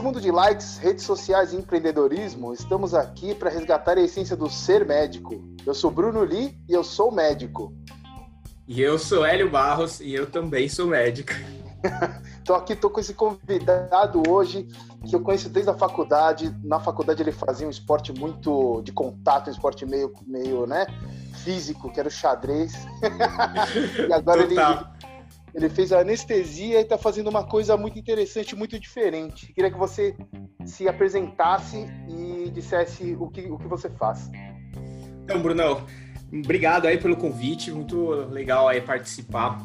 Nesse mundo de likes, redes sociais e empreendedorismo, estamos aqui para resgatar a essência do ser médico. Eu sou Bruno Li e eu sou médico. E eu sou Hélio Barros e eu também sou médico. Estou aqui, estou com esse convidado hoje que eu conheço desde a faculdade. Na faculdade ele fazia um esporte muito de contato, um esporte meio, meio né, físico, que era o xadrez. e agora ele, ele fez a anestesia e está fazendo uma coisa muito interessante, muito diferente. Queria que você se apresentasse e dissesse o que, o que você faz. Então, Brunão, obrigado aí pelo convite, muito legal aí participar.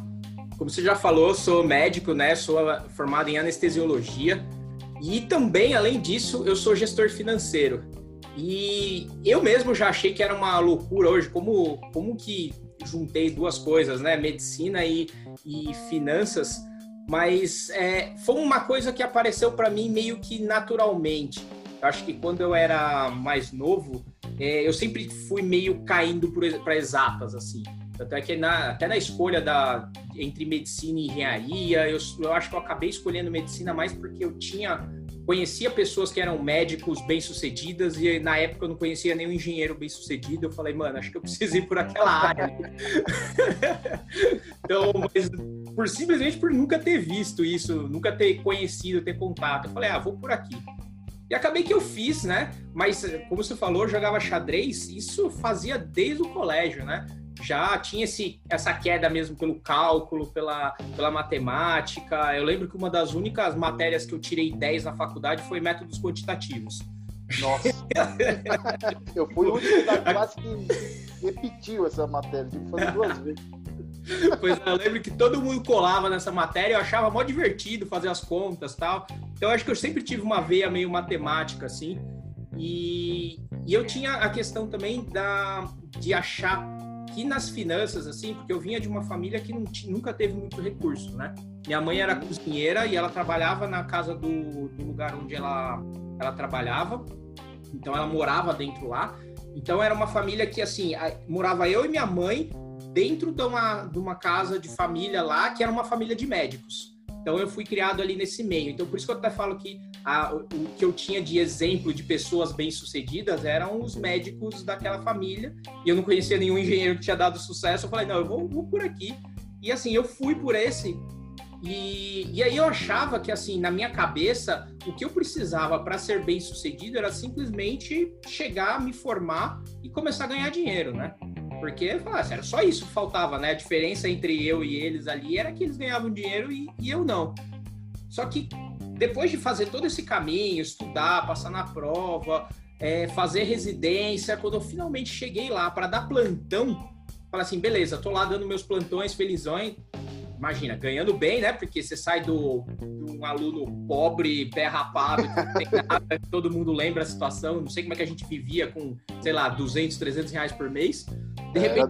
Como você já falou, sou médico, né? Sou formado em anestesiologia e também, além disso, eu sou gestor financeiro. E eu mesmo já achei que era uma loucura hoje, como, como que juntei duas coisas, né? Medicina e, e finanças, mas é, foi uma coisa que apareceu para mim meio que naturalmente. Eu acho que quando eu era mais novo, é, eu sempre fui meio caindo para exatas, assim. Até que na, até na escolha da, entre medicina e engenharia, eu, eu acho que eu acabei escolhendo medicina mais porque eu tinha conhecia pessoas que eram médicos bem-sucedidas e na época eu não conhecia nenhum engenheiro bem-sucedido. Eu falei, mano, acho que eu preciso ir por aquela área. então, mas por simplesmente por nunca ter visto isso, nunca ter conhecido, ter contato, eu falei, ah, vou por aqui. E acabei que eu fiz, né? Mas como você falou, eu jogava xadrez, isso fazia desde o colégio, né? Já tinha esse, essa queda mesmo pelo cálculo, pela, pela matemática. Eu lembro que uma das únicas matérias que eu tirei 10 na faculdade foi métodos quantitativos. Nossa! eu fui o único da classe que repetiu essa matéria, tive que fazer duas vezes. Pois é, eu lembro que todo mundo colava nessa matéria, eu achava mó divertido fazer as contas tal. Então eu acho que eu sempre tive uma veia meio matemática, assim. E, e eu tinha a questão também da, de achar que nas finanças, assim, porque eu vinha de uma família que nunca teve muito recurso, né? Minha mãe era cozinheira e ela trabalhava na casa do, do lugar onde ela, ela trabalhava, então ela morava dentro lá. Então era uma família que, assim, morava eu e minha mãe dentro de uma, de uma casa de família lá, que era uma família de médicos. Então eu fui criado ali nesse meio. Então por isso que eu até falo que a, o que eu tinha de exemplo de pessoas bem-sucedidas eram os médicos daquela família. E eu não conhecia nenhum engenheiro que tinha dado sucesso. Eu falei, não, eu vou, vou por aqui. E assim, eu fui por esse. E, e aí eu achava que, assim, na minha cabeça, o que eu precisava para ser bem-sucedido era simplesmente chegar, me formar e começar a ganhar dinheiro, né? Porque assim, era só isso que faltava, né? A diferença entre eu e eles ali era que eles ganhavam dinheiro e, e eu não. Só que depois de fazer todo esse caminho, estudar, passar na prova, é, fazer residência, quando eu finalmente cheguei lá para dar plantão, falei assim, beleza, tô lá dando meus plantões felizões, imagina, ganhando bem, né? Porque você sai do, de um aluno pobre, pé rapado, nada, todo mundo lembra a situação, não sei como é que a gente vivia com, sei lá, 200, 300 reais por mês. De repente,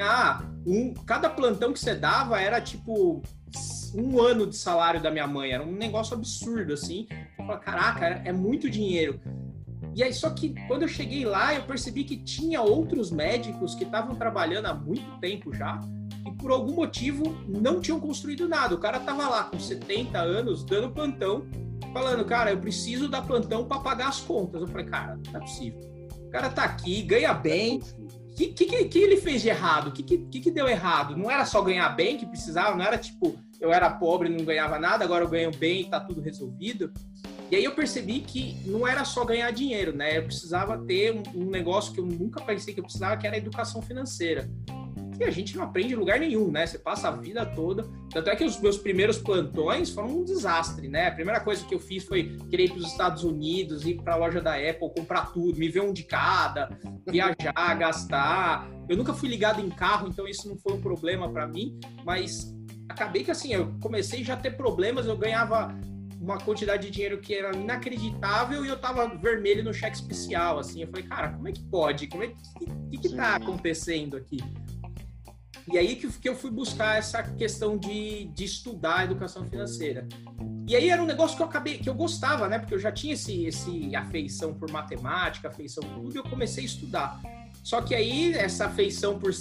ah, um, cada plantão que você dava era tipo um ano de salário da minha mãe. Era um negócio absurdo, assim. Eu falei, caraca, é muito dinheiro. E aí, só que quando eu cheguei lá, eu percebi que tinha outros médicos que estavam trabalhando há muito tempo já e por algum motivo não tinham construído nada. O cara tava lá com 70 anos dando plantão, falando, cara, eu preciso dar plantão para pagar as contas. Eu falei, cara, não é possível. O cara tá aqui, ganha bem, o que, que, que, ele fez de errado? O que, que, que deu errado? Não era só ganhar bem que precisava, não era tipo, eu era pobre e não ganhava nada, agora eu ganho bem e tá tudo resolvido. E aí eu percebi que não era só ganhar dinheiro, né? Eu precisava ter um, negócio que eu nunca pensei que eu precisava, que era a educação financeira que a gente não aprende em lugar nenhum, né? Você passa a vida toda. Tanto é que os meus primeiros plantões foram um desastre, né? A primeira coisa que eu fiz foi querer ir para os Estados Unidos, ir para a loja da Apple, comprar tudo, me ver um de cada, viajar, gastar. Eu nunca fui ligado em carro, então isso não foi um problema para mim, mas acabei que assim, eu comecei já a ter problemas, eu ganhava uma quantidade de dinheiro que era inacreditável e eu tava vermelho no cheque especial, assim. Eu falei, cara, como é que pode? Como é que, que, que tá acontecendo aqui? E aí que, que eu fui buscar essa questão de, de estudar a educação financeira. E aí era um negócio que eu acabei, que eu gostava, né? Porque eu já tinha esse, esse afeição por matemática, afeição por tudo, e eu comecei a estudar. Só que aí essa afeição por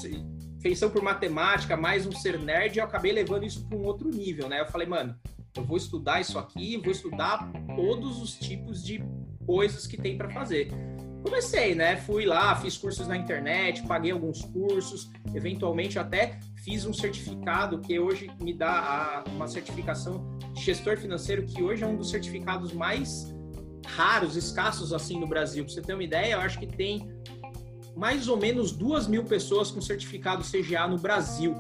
afeição por matemática, mais um ser nerd, eu acabei levando isso para um outro nível, né? Eu falei, mano, eu vou estudar isso aqui, vou estudar todos os tipos de coisas que tem para fazer. Comecei, né? Fui lá, fiz cursos na internet, paguei alguns cursos, eventualmente até fiz um certificado que hoje me dá a, uma certificação de gestor financeiro, que hoje é um dos certificados mais raros, escassos assim no Brasil. Para você ter uma ideia, eu acho que tem mais ou menos duas mil pessoas com certificado CGA no Brasil.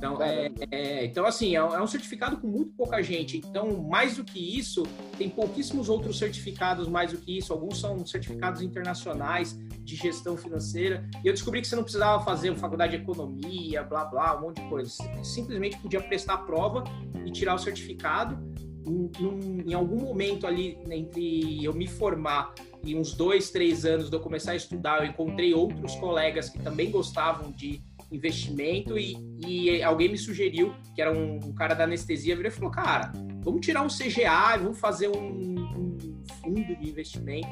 Então, é, é, então assim, é, é, um certificado com muito pouca gente. Então, mais do que isso, tem pouquíssimos outros certificados mais do que isso. Alguns são certificados internacionais de gestão financeira. E eu descobri que você não precisava fazer faculdade de economia, blá, blá, um monte de coisa. Você simplesmente podia prestar a prova e tirar o certificado. Em, em, em algum momento ali, entre eu me formar e uns dois, três anos de eu começar a estudar, eu encontrei outros colegas que também gostavam de investimento e, e alguém me sugeriu, que era um, um cara da anestesia, virou e falou, cara, vamos tirar um CGA, vamos fazer um, um fundo de investimento.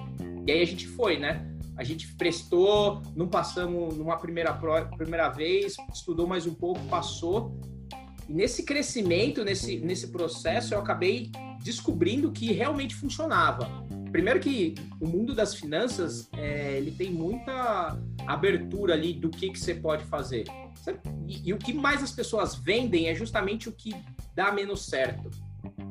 E aí a gente foi, né? A gente prestou, não passamos numa primeira, primeira vez, estudou mais um pouco, passou. E nesse crescimento, nesse, nesse processo, eu acabei descobrindo que realmente funcionava. Primeiro que o mundo das finanças, é, ele tem muita abertura ali do que, que você pode fazer. E, e, o que mais as pessoas vendem é justamente o que dá menos certo.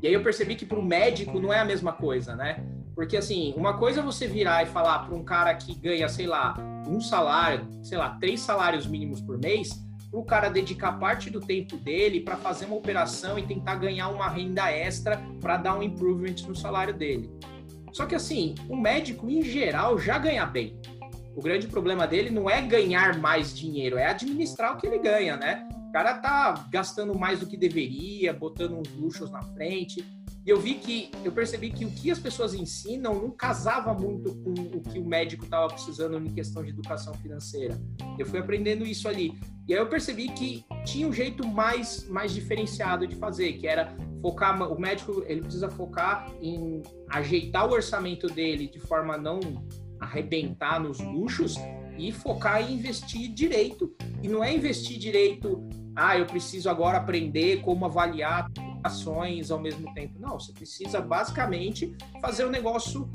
E aí eu percebi que para o médico não é a mesma coisa, né? Porque assim, uma coisa é você virar e falar para um cara que ganha, sei lá, um salário, sei lá, três salários mínimos por mês, para o cara dedicar parte do tempo dele para fazer uma operação e tentar ganhar uma renda extra para dar um improvement no salário dele. Só que assim, o médico em geral já ganha bem. O grande problema dele não é ganhar mais dinheiro, é administrar o que ele ganha, né? O cara tá gastando mais do que deveria, botando uns luxos na frente. E eu vi que, eu percebi que o que as pessoas ensinam não casava muito com o que o médico estava precisando em questão de educação financeira. Eu fui aprendendo isso ali. E aí eu percebi que tinha um jeito mais, mais diferenciado de fazer, que era focar, o médico ele precisa focar em ajeitar o orçamento dele de forma a não arrebentar nos luxos e focar em investir direito. E não é investir direito, ah, eu preciso agora aprender como avaliar ações ao mesmo tempo. Não, você precisa basicamente fazer o um negócio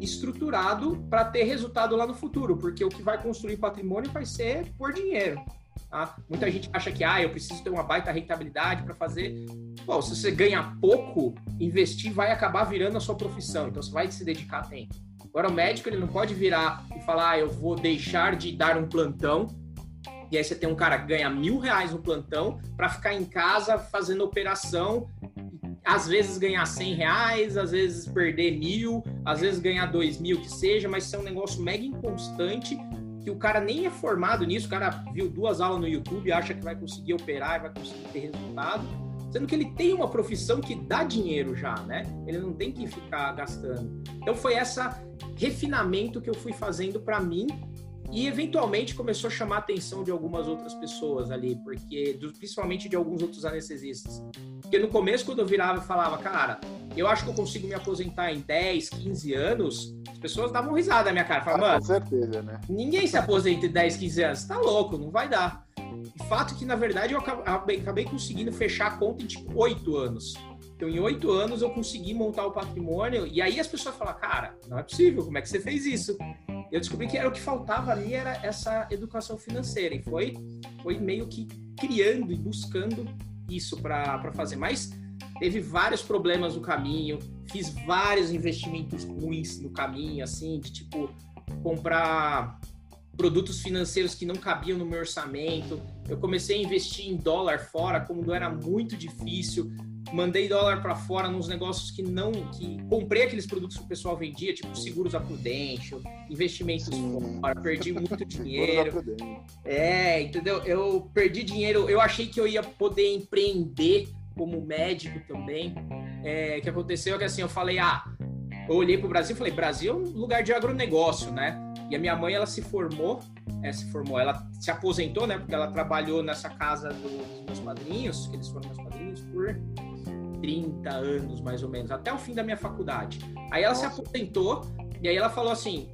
estruturado para ter resultado lá no futuro, porque o que vai construir patrimônio vai ser por dinheiro. Tá? Muita gente acha que ah, eu preciso ter uma baita rentabilidade para fazer. Bom, se você ganha pouco, investir vai acabar virando a sua profissão, então você vai se dedicar tempo. Agora, o médico ele não pode virar e falar, ah, eu vou deixar de dar um plantão. E aí você tem um cara que ganha mil reais no plantão para ficar em casa fazendo operação, às vezes ganhar cem reais, às vezes perder mil, às vezes ganhar dois mil, que seja, mas isso é um negócio mega inconstante que o cara nem é formado nisso, o cara viu duas aulas no YouTube, acha que vai conseguir operar, vai conseguir ter resultado sendo que ele tem uma profissão que dá dinheiro já, né? Ele não tem que ficar gastando. Então foi essa refinamento que eu fui fazendo para mim e eventualmente começou a chamar a atenção de algumas outras pessoas ali, porque principalmente de alguns outros anestesistas. Porque no começo quando eu virava e falava, cara, eu acho que eu consigo me aposentar em 10, 15 anos, as pessoas davam risada na minha cara, falavam, ah, com certeza, né? Ninguém se aposenta em 10, 15 anos, tá louco, não vai dar. Fato que, na verdade, eu acabei conseguindo fechar a conta em tipo oito anos. Então, em oito anos, eu consegui montar o patrimônio. E aí as pessoas falam, cara, não é possível, como é que você fez isso? Eu descobri que era o que faltava ali, era essa educação financeira. E foi, foi meio que criando e buscando isso para fazer. Mas teve vários problemas no caminho, fiz vários investimentos ruins no caminho, assim, de tipo comprar produtos financeiros que não cabiam no meu orçamento. Eu comecei a investir em dólar fora, como era muito difícil. Mandei dólar para fora nos negócios que não. que comprei aqueles produtos que o pessoal vendia, tipo seguros a Prudential, investimentos Sim. fora, perdi muito dinheiro. é, entendeu? Eu perdi dinheiro, eu achei que eu ia poder empreender como médico também. É, o que aconteceu é que assim, eu falei, ah, eu olhei para o Brasil e falei, Brasil é um lugar de agronegócio, né? E a minha mãe, ela se formou, é, se formou, ela se aposentou, né? Porque ela trabalhou nessa casa dos meus padrinhos, que eles foram meus padrinhos, por 30 anos, mais ou menos, até o fim da minha faculdade. Aí ela Nossa. se aposentou, e aí ela falou assim,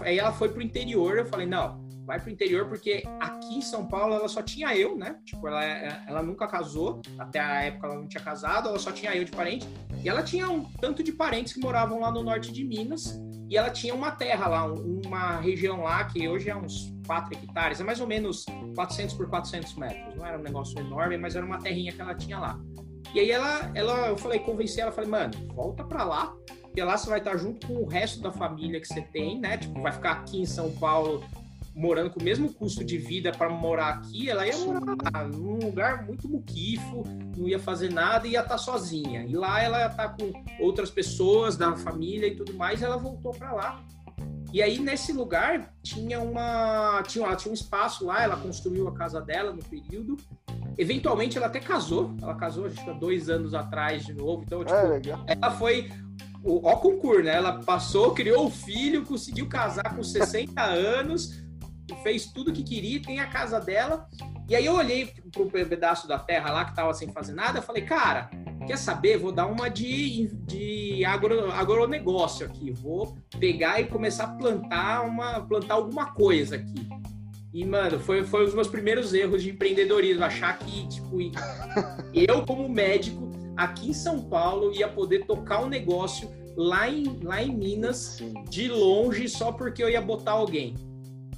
aí ela foi pro interior, eu falei, não, vai pro interior, porque aqui em São Paulo ela só tinha eu, né? Tipo, ela, ela nunca casou, até a época ela não tinha casado, ela só tinha eu de parente. E ela tinha um tanto de parentes que moravam lá no norte de Minas, e ela tinha uma terra lá, uma região lá que hoje é uns 4 hectares, é mais ou menos 400 por 400 metros. Não era um negócio enorme, mas era uma terrinha que ela tinha lá. E aí ela, ela eu falei, convenci ela, falei, mano, volta pra lá, porque lá você vai estar junto com o resto da família que você tem, né? Tipo, vai ficar aqui em São Paulo morando com o mesmo custo de vida para morar aqui, ela ia morar num lugar muito muquifo, não ia fazer nada e ia estar sozinha. E lá ela ia estar com outras pessoas da família e tudo mais, e ela voltou para lá. E aí nesse lugar tinha uma tinha, ela tinha um espaço lá, ela construiu a casa dela no período. Eventualmente ela até casou, ela casou acho que há dois anos atrás de novo. Então tipo, é, ela foi o ó concurso, né? Ela passou, criou o filho, conseguiu casar com 60 anos, fez tudo que queria, tem a casa dela. E aí eu olhei para um pedaço da terra lá que estava sem fazer nada, eu falei, cara, quer saber? Vou dar uma de, de agro, agronegócio aqui. Vou pegar e começar a plantar uma plantar alguma coisa aqui. E, mano, foi, foi um dos meus primeiros erros de empreendedorismo. Achar que, tipo, eu, como médico, aqui em São Paulo, ia poder tocar um negócio lá em, lá em Minas, Sim. de longe, só porque eu ia botar alguém.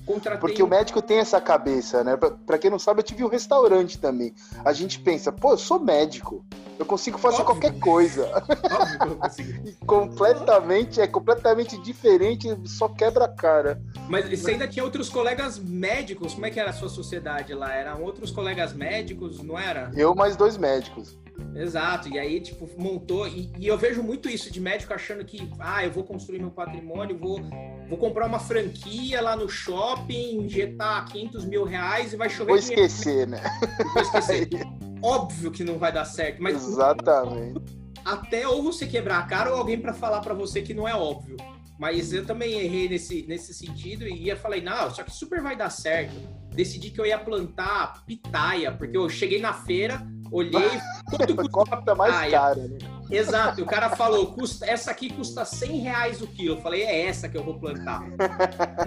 Contratei Porque o médico tem essa cabeça, né? Pra, quem não sabe, eu tive um restaurante também. A gente pensa, pô, eu sou médico. Eu consigo fazer Óbvio. qualquer coisa. Óbvio consigo. completamente, é completamente diferente, só quebra a cara. Mas você ainda tinha outros colegas médicos? Como é que era a sua sociedade lá? Eram outros colegas médicos, não era? Eu mais dois médicos. Exato, e aí, tipo, montou. E, e, eu vejo muito isso de médico achando que, ah, eu vou construir meu patrimônio, vou, vou comprar uma franquia lá no shopping, injetar 500 mil reais e vai chover. Vou esquecer, né? Vou esquecer. Óbvio que não vai dar certo, mas. Exatamente. Até ou você quebrar a cara ou alguém para falar para você que não é óbvio. Mas eu também errei nesse, nesse sentido e ia falei, não, só que super vai dar certo. Decidi que eu ia plantar pitaia, porque eu cheguei na feira, olhei, quanto custa mais cara, né? Exato, o cara falou, custa, essa aqui custa 100 reais o quilo. Eu falei, é essa que eu vou plantar.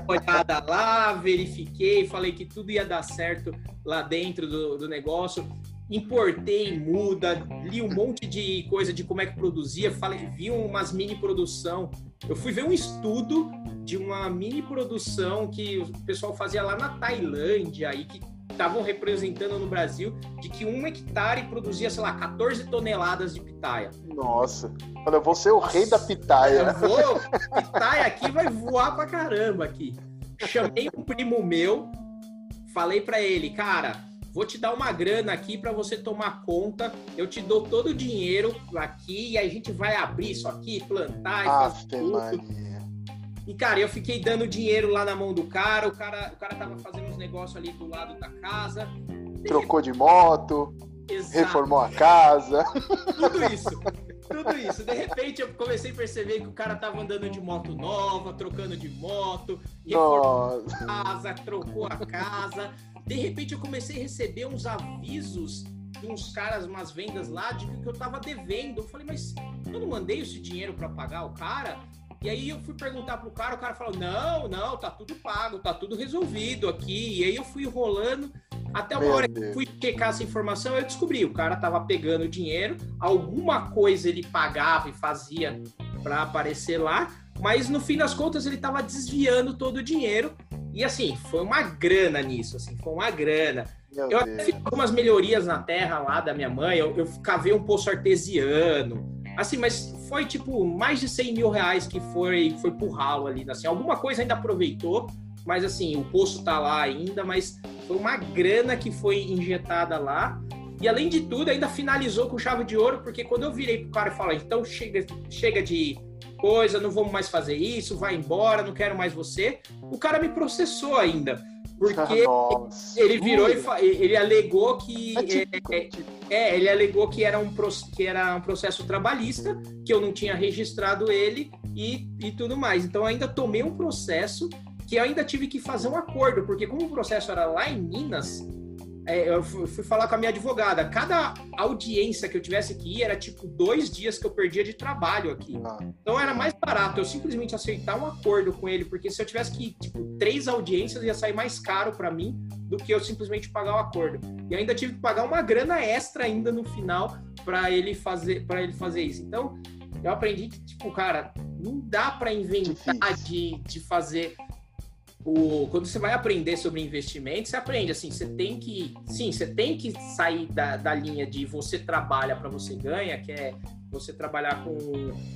Olhada lá, verifiquei, falei que tudo ia dar certo lá dentro do, do negócio. Importei muda, li um monte de coisa de como é que produzia, falei, vi umas mini produção. Eu fui ver um estudo de uma mini produção que o pessoal fazia lá na Tailândia e que estavam representando no Brasil de que um hectare produzia, sei lá, 14 toneladas de pitaia. Nossa, eu vou ser o rei da pitaia. Eu vou, pitaia aqui vai voar pra caramba aqui. Chamei um primo meu, falei para ele, cara, vou te dar uma grana aqui para você tomar conta, eu te dou todo o dinheiro aqui e a gente vai abrir isso aqui, plantar e fazer tudo. E, cara, eu fiquei dando dinheiro lá na mão do cara, o cara, o cara tava fazendo uns negócios ali do lado da casa. Trocou de moto, Exato. reformou a casa. Tudo isso. Tudo isso. De repente eu comecei a perceber que o cara tava andando de moto nova, trocando de moto, reformou Nossa. a casa, trocou a casa. De repente eu comecei a receber uns avisos de uns caras, umas vendas lá, de que eu tava devendo. Eu falei, mas eu não mandei esse dinheiro para pagar o cara? E aí eu fui perguntar pro cara, o cara falou: não, não, tá tudo pago, tá tudo resolvido aqui. E aí eu fui rolando. Até uma Meu hora que fui checar essa informação, eu descobri, o cara tava pegando dinheiro, alguma coisa ele pagava e fazia para aparecer lá, mas no fim das contas ele tava desviando todo o dinheiro. E assim, foi uma grana nisso, assim, foi uma grana. Meu eu fiz algumas melhorias na terra lá da minha mãe, eu, eu cavei um poço artesiano, Assim, mas foi tipo mais de 100 mil reais que foi, foi pro ralo ali. Assim, alguma coisa ainda aproveitou, mas assim, o poço tá lá ainda, mas foi uma grana que foi injetada lá. E além de tudo, ainda finalizou com chave de ouro, porque quando eu virei pro cara e falei, então chega, chega de coisa, não vamos mais fazer isso, vai embora, não quero mais você, o cara me processou ainda. Porque Nossa. ele virou e ele alegou que. É, típico, é, é, ele alegou que era, um, que era um processo trabalhista, que eu não tinha registrado ele e, e tudo mais. Então, ainda tomei um processo que eu ainda tive que fazer um acordo, porque como o processo era lá em Minas, é, eu fui falar com a minha advogada. Cada audiência que eu tivesse que ir era tipo dois dias que eu perdia de trabalho aqui. Ah. Então era mais barato eu simplesmente aceitar um acordo com ele, porque se eu tivesse que ir tipo, três audiências ia sair mais caro para mim do que eu simplesmente pagar o acordo. E ainda tive que pagar uma grana extra ainda no final para ele fazer para ele fazer isso. Então eu aprendi que tipo cara não dá para inventar de, de fazer o, quando você vai aprender sobre investimento, você aprende assim, você tem que, sim, você tem que sair da, da linha de você trabalha para você ganha, que é você trabalhar com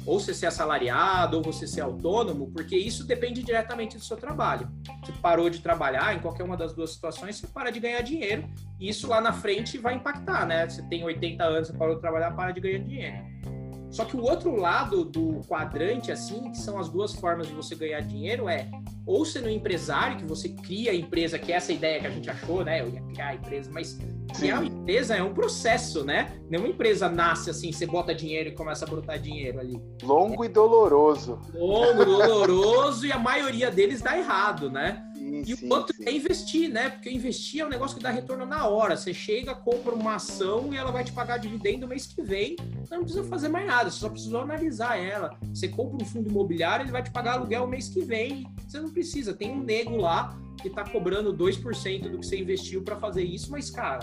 ou você ser assalariado ou você ser autônomo, porque isso depende diretamente do seu trabalho. Você parou de trabalhar em qualquer uma das duas situações, você para de ganhar dinheiro, e isso lá na frente vai impactar, né? Você tem 80 anos, você parou de trabalhar, para de ganhar dinheiro. Só que o outro lado do quadrante, assim, que são as duas formas de você ganhar dinheiro, é ou sendo um empresário, que você cria a empresa, que é essa ideia que a gente achou, né? Eu ia criar a empresa, mas criar uma empresa é um processo, né? Nenhuma empresa nasce assim, você bota dinheiro e começa a brotar dinheiro ali. Longo é. e doloroso. Longo, doloroso, e a maioria deles dá errado, né? Sim, e sim, o outro sim. é investir, né? Porque investir é um negócio que dá retorno na hora. Você chega, compra uma ação e ela vai te pagar dividendo mês que vem. Você não precisa fazer mais nada, você só precisa analisar ela. Você compra um fundo imobiliário, ele vai te pagar aluguel mês que vem. Você não precisa. Tem um nego lá que tá cobrando 2% do que você investiu para fazer isso, mas, cara,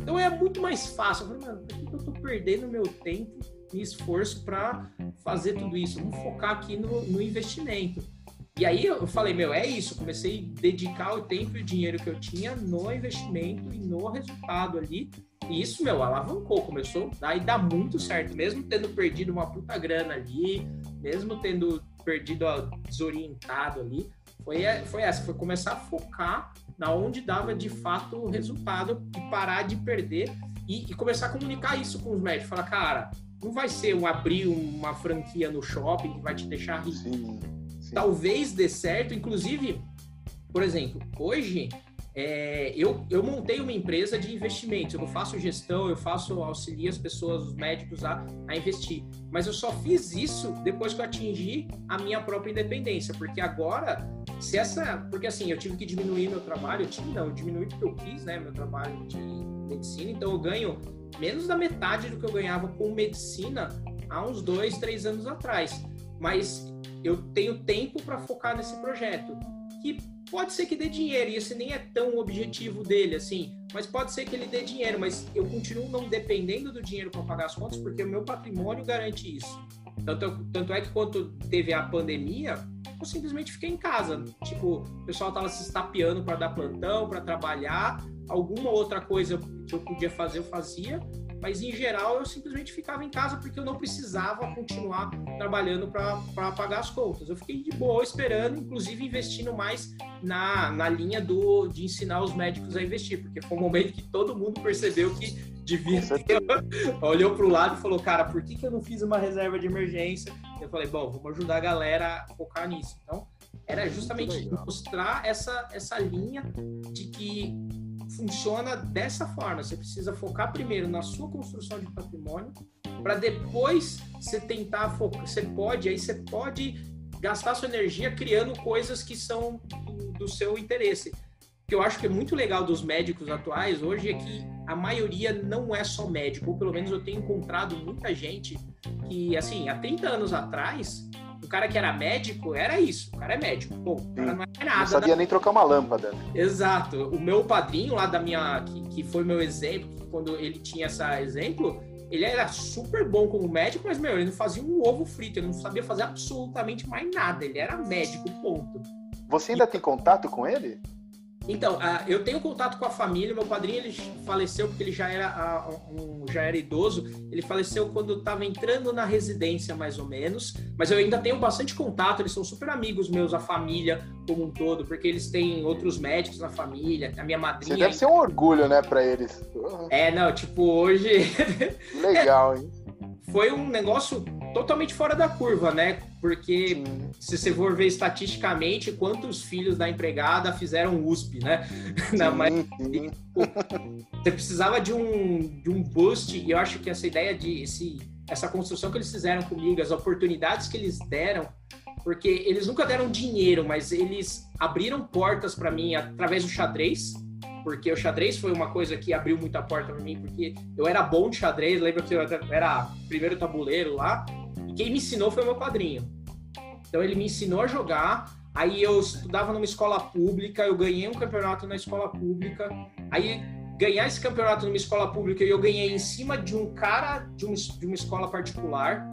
então é muito mais fácil. Eu falei, mano, por que eu tô perdendo meu tempo e esforço para fazer tudo isso? Vamos focar aqui no, no investimento. E aí eu falei, meu, é isso. Comecei a dedicar o tempo e o dinheiro que eu tinha no investimento e no resultado ali. E isso, meu, alavancou, começou a dar muito certo, mesmo tendo perdido uma puta grana ali, mesmo tendo perdido, desorientado ali. Foi, foi essa, foi começar a focar na onde dava de fato o resultado e parar de perder e, e começar a comunicar isso com os médicos. Falar, cara, não vai ser um abrir uma franquia no shopping que vai te deixar rico. Sim talvez dê certo. Inclusive, por exemplo, hoje é, eu, eu montei uma empresa de investimentos. Eu faço gestão, eu faço auxilio as pessoas, os médicos a, a investir. Mas eu só fiz isso depois que eu atingi a minha própria independência, porque agora se essa, porque assim, eu tive que diminuir meu trabalho, eu tive não, eu diminui porque eu quis, né, meu trabalho de medicina, então eu ganho menos da metade do que eu ganhava com medicina há uns dois, três anos atrás. Mas eu tenho tempo para focar nesse projeto, que pode ser que dê dinheiro, e esse nem é tão o objetivo dele, assim, mas pode ser que ele dê dinheiro, mas eu continuo não dependendo do dinheiro para pagar as contas, porque o meu patrimônio garante isso. Tanto, tanto é que quando teve a pandemia, eu simplesmente fiquei em casa. Tipo, o pessoal tava se estapeando para dar plantão, para trabalhar, alguma outra coisa que eu podia fazer, eu fazia, mas em geral eu simplesmente ficava em casa porque eu não precisava continuar trabalhando para pagar as contas. Eu fiquei de boa esperando, inclusive investindo mais na, na linha do, de ensinar os médicos a investir, porque foi um momento que todo mundo percebeu que devia ter. Olhou para o lado e falou: Cara, por que, que eu não fiz uma reserva de emergência? Eu falei: Bom, vamos ajudar a galera a focar nisso. Então, era justamente mostrar essa, essa linha de que funciona dessa forma. Você precisa focar primeiro na sua construção de patrimônio, para depois você tentar focar. Você pode, aí você pode gastar sua energia criando coisas que são do, seu interesse. O que eu acho que é muito legal dos médicos atuais hoje é que a maioria não é só médico, ou pelo menos eu tenho encontrado muita gente que, assim, há 30 anos atrás, o cara que era médico era isso. O cara é médico. Pô, o cara não é nada. Não sabia nem trocar uma lâmpada. Exato. O meu padrinho lá da minha. Que, que foi meu exemplo, quando ele tinha esse exemplo, ele era super bom como médico, mas, meu, ele não fazia um ovo frito, ele não sabia fazer absolutamente mais nada. Ele era médico, ponto. Você ainda e... tem contato com ele? Então, eu tenho contato com a família. Meu padrinho ele faleceu porque ele já era, um, já era idoso. Ele faleceu quando estava entrando na residência, mais ou menos. Mas eu ainda tenho bastante contato. Eles são super amigos meus, a família como um todo, porque eles têm outros médicos na família. A minha madrinha. Você deve ser um orgulho, né, para eles. É, não, tipo, hoje. Legal, hein? Foi um negócio totalmente fora da curva, né? Porque Sim. se você for ver estatisticamente, quantos filhos da empregada fizeram USP, né? Sim, maioria, você precisava de um, de um boost, e eu acho que essa ideia de esse, essa construção que eles fizeram comigo, as oportunidades que eles deram, porque eles nunca deram dinheiro, mas eles abriram portas para mim através do xadrez. porque o xadrez foi uma coisa que abriu muita porta para mim, porque eu era bom de xadrez, lembra que eu era primeiro tabuleiro lá, quem me ensinou foi meu padrinho. Então ele me ensinou a jogar, aí eu estudava numa escola pública, eu ganhei um campeonato na escola pública, aí ganhar esse campeonato numa escola pública eu ganhei em cima de um cara de, um, de uma escola particular.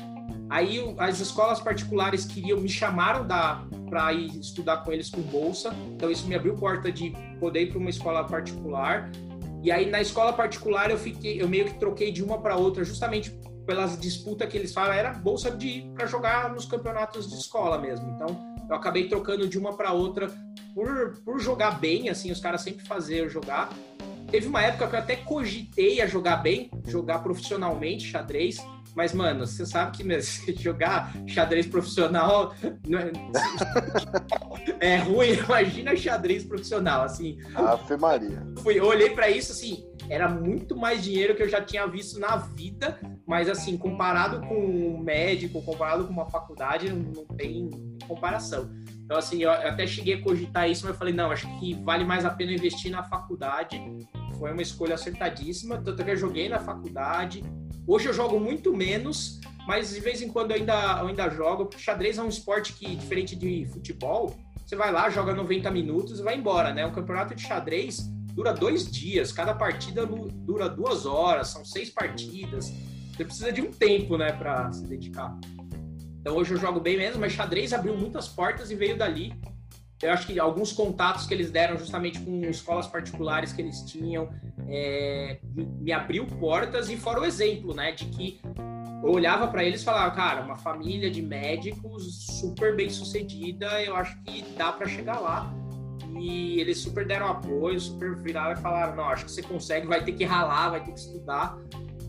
Aí as escolas particulares queriam me chamaram para ir estudar com eles com bolsa. Então isso me abriu porta de poder ir para uma escola particular. E aí na escola particular eu fiquei, eu meio que troquei de uma para outra justamente pelas disputas que eles falam, era bolsa de para jogar nos campeonatos de escola mesmo. Então eu acabei trocando de uma para outra por, por jogar bem, assim, os caras sempre faziam jogar. Teve uma época que eu até cogitei a jogar bem, jogar profissionalmente xadrez, mas, mano, você sabe que mesmo, jogar xadrez profissional é, é ruim. Imagina xadrez profissional, assim. Ave Maria. Fui, eu olhei para isso, assim, era muito mais dinheiro que eu já tinha visto na vida, mas, assim, comparado com um médico, comparado com uma faculdade, não tem comparação. Então, assim, eu até cheguei a cogitar isso, mas eu falei, não, acho que vale mais a pena investir na faculdade. Foi uma escolha acertadíssima, tanto que eu joguei na faculdade. Hoje eu jogo muito menos, mas de vez em quando eu ainda, eu ainda jogo, xadrez é um esporte que, diferente de futebol, você vai lá, joga 90 minutos e vai embora, né? Um campeonato de xadrez dura dois dias, cada partida dura duas horas, são seis partidas. Você precisa de um tempo, né, para se dedicar. Então hoje eu jogo bem mesmo, mas xadrez abriu muitas portas e veio dali. Eu acho que alguns contatos que eles deram justamente com escolas particulares que eles tinham é, me abriu portas e fora o exemplo, né, de que eu olhava para eles e falava, cara, uma família de médicos super bem sucedida, eu acho que dá para chegar lá. E eles super deram apoio, super viraram e falaram, não, acho que você consegue, vai ter que ralar, vai ter que estudar.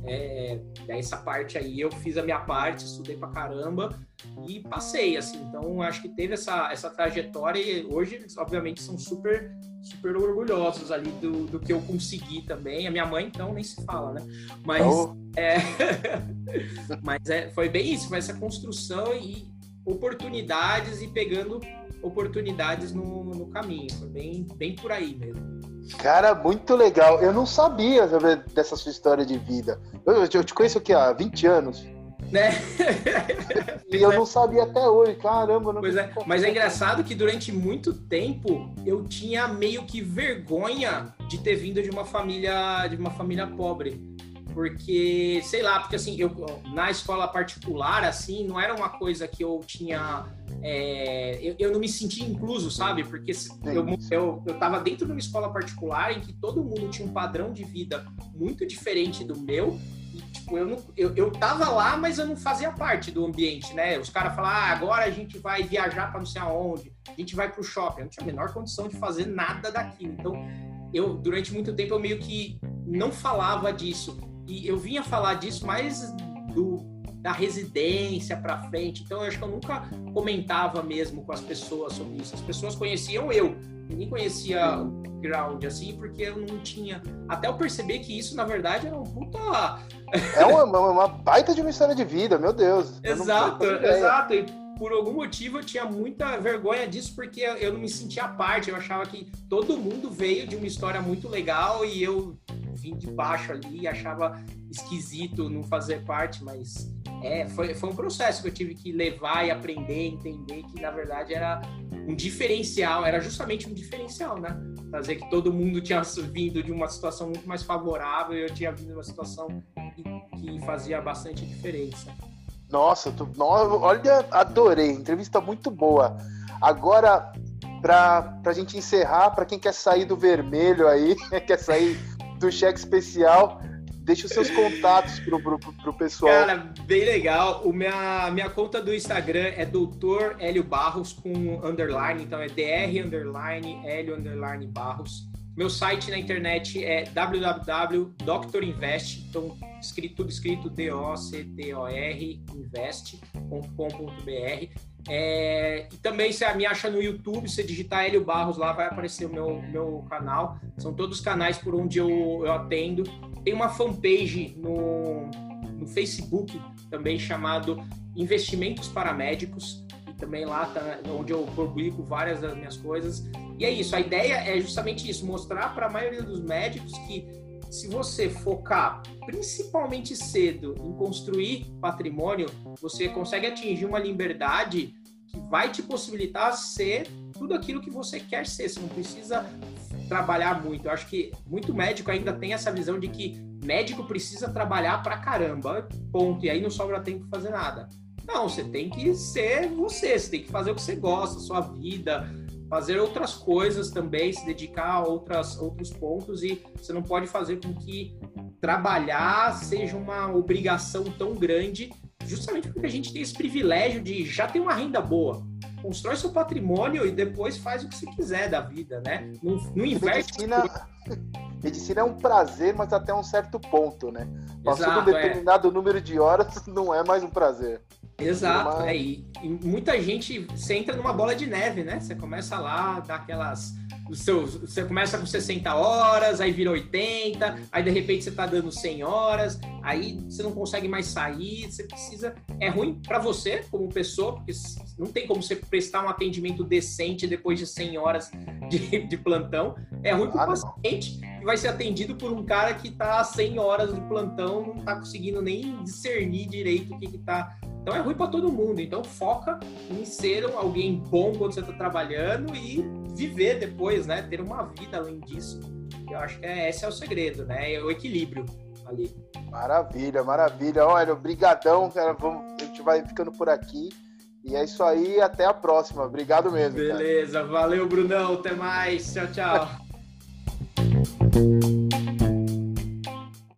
É, essa parte aí eu fiz a minha parte, estudei pra caramba e passei, assim. Então, acho que teve essa, essa trajetória e hoje eles, obviamente, são super, super orgulhosos ali do, do que eu consegui também. A minha mãe, então, nem se fala, né? Mas, oh. é, mas é, foi bem isso, foi essa construção e oportunidades e pegando oportunidades no, no caminho. Foi bem, bem por aí mesmo. Cara, muito legal. Eu não sabia dessa sua história de vida. Eu, eu te conheço aqui há 20 anos. Né? e eu não sabia até hoje, caramba. Não pois é. Mas é engraçado que durante muito tempo eu tinha meio que vergonha de ter vindo de uma família de uma família pobre porque sei lá porque assim eu na escola particular assim não era uma coisa que eu tinha é, eu, eu, não me sentia incluso, sabe? Porque eu, eu, eu tava dentro de uma escola particular em que todo mundo tinha um padrão de vida muito diferente do meu. E, tipo, eu, não, eu, eu tava lá, mas eu não fazia parte do ambiente, né? Os caras falavam, ah, agora a gente vai viajar para não sei aonde, a gente vai pro shopping. Eu não tinha a menor condição de fazer nada daquilo. Então, eu, durante muito tempo, eu meio que não falava disso. E eu vinha falar disso mais do da residência para frente. Então, eu acho que eu nunca comentava mesmo com as pessoas sobre isso. As pessoas conheciam eu, ninguém conhecia o ground assim, porque eu não tinha. Até eu perceber que isso, na verdade, era um puta. É uma, uma baita de uma história de vida, meu Deus. Exato, exato. E por algum motivo eu tinha muita vergonha disso, porque eu não me sentia parte. Eu achava que todo mundo veio de uma história muito legal e eu vim de baixo ali e achava esquisito não fazer parte, mas é, foi, foi um processo que eu tive que levar e aprender, entender que na verdade era um diferencial, era justamente um diferencial, né? Fazer que todo mundo tinha vindo de uma situação muito mais favorável e eu tinha vindo de uma situação que, que fazia bastante diferença. Nossa, tu, olha, adorei, entrevista muito boa. Agora, para a gente encerrar, para quem quer sair do vermelho aí, quer sair do cheque especial, Deixa os seus contatos pro, pro, pro pessoal. Cara, bem legal. O minha, minha conta do Instagram é Doutor Hélio Barros com underline, então é dr underline Hélio underline Barros. Meu site na internet é www.doctorinvest, então escrito, tudo escrito D-O-C-T-O-R, invest.com.br. É, e também você me acha no YouTube, você digitar Hélio Barros lá, vai aparecer o meu, meu canal. São todos os canais por onde eu, eu atendo. Tem uma fanpage no, no Facebook também chamado Investimentos para Médicos. E também lá tá, onde eu publico várias das minhas coisas. E é isso, a ideia é justamente isso, mostrar para a maioria dos médicos que se você focar principalmente cedo em construir patrimônio, você consegue atingir uma liberdade que vai te possibilitar ser tudo aquilo que você quer ser. Você não precisa trabalhar muito. Eu acho que muito médico ainda tem essa visão de que médico precisa trabalhar pra caramba, ponto. E aí não sobra tempo pra fazer nada. Não, você tem que ser você, você tem que fazer o que você gosta, sua vida, fazer outras coisas também, se dedicar a outras, outros pontos e você não pode fazer com que trabalhar seja uma obrigação tão grande, justamente porque a gente tem esse privilégio de já ter uma renda boa. Constrói seu patrimônio e depois faz o que você quiser da vida, né? Não, não. Medicina, medicina é um prazer, mas até um certo ponto, né? Passou um é. determinado é. número de horas, não é mais um prazer. Exato, é, e, e, muita gente, você entra numa bola de neve, né? Você começa lá, dá aquelas. O seu, você começa com 60 horas, aí vira 80, aí de repente você tá dando 100 horas, aí você não consegue mais sair, você precisa. É ruim para você, como pessoa, porque não tem como você prestar um atendimento decente depois de 100 horas de, de plantão. É ruim para o paciente, que vai ser atendido por um cara que tá 100 horas de plantão, não tá conseguindo nem discernir direito o que, que tá então é ruim para todo mundo. Então foca em ser alguém bom quando você está trabalhando e viver depois, né? Ter uma vida além disso. Eu acho que é, esse é o segredo, né? É o equilíbrio ali. Maravilha, maravilha. Olha, obrigadão, cara. Vamos, a gente vai ficando por aqui. E é isso aí, até a próxima. Obrigado mesmo. Beleza, cara. valeu, Brunão. Até mais. Tchau, tchau.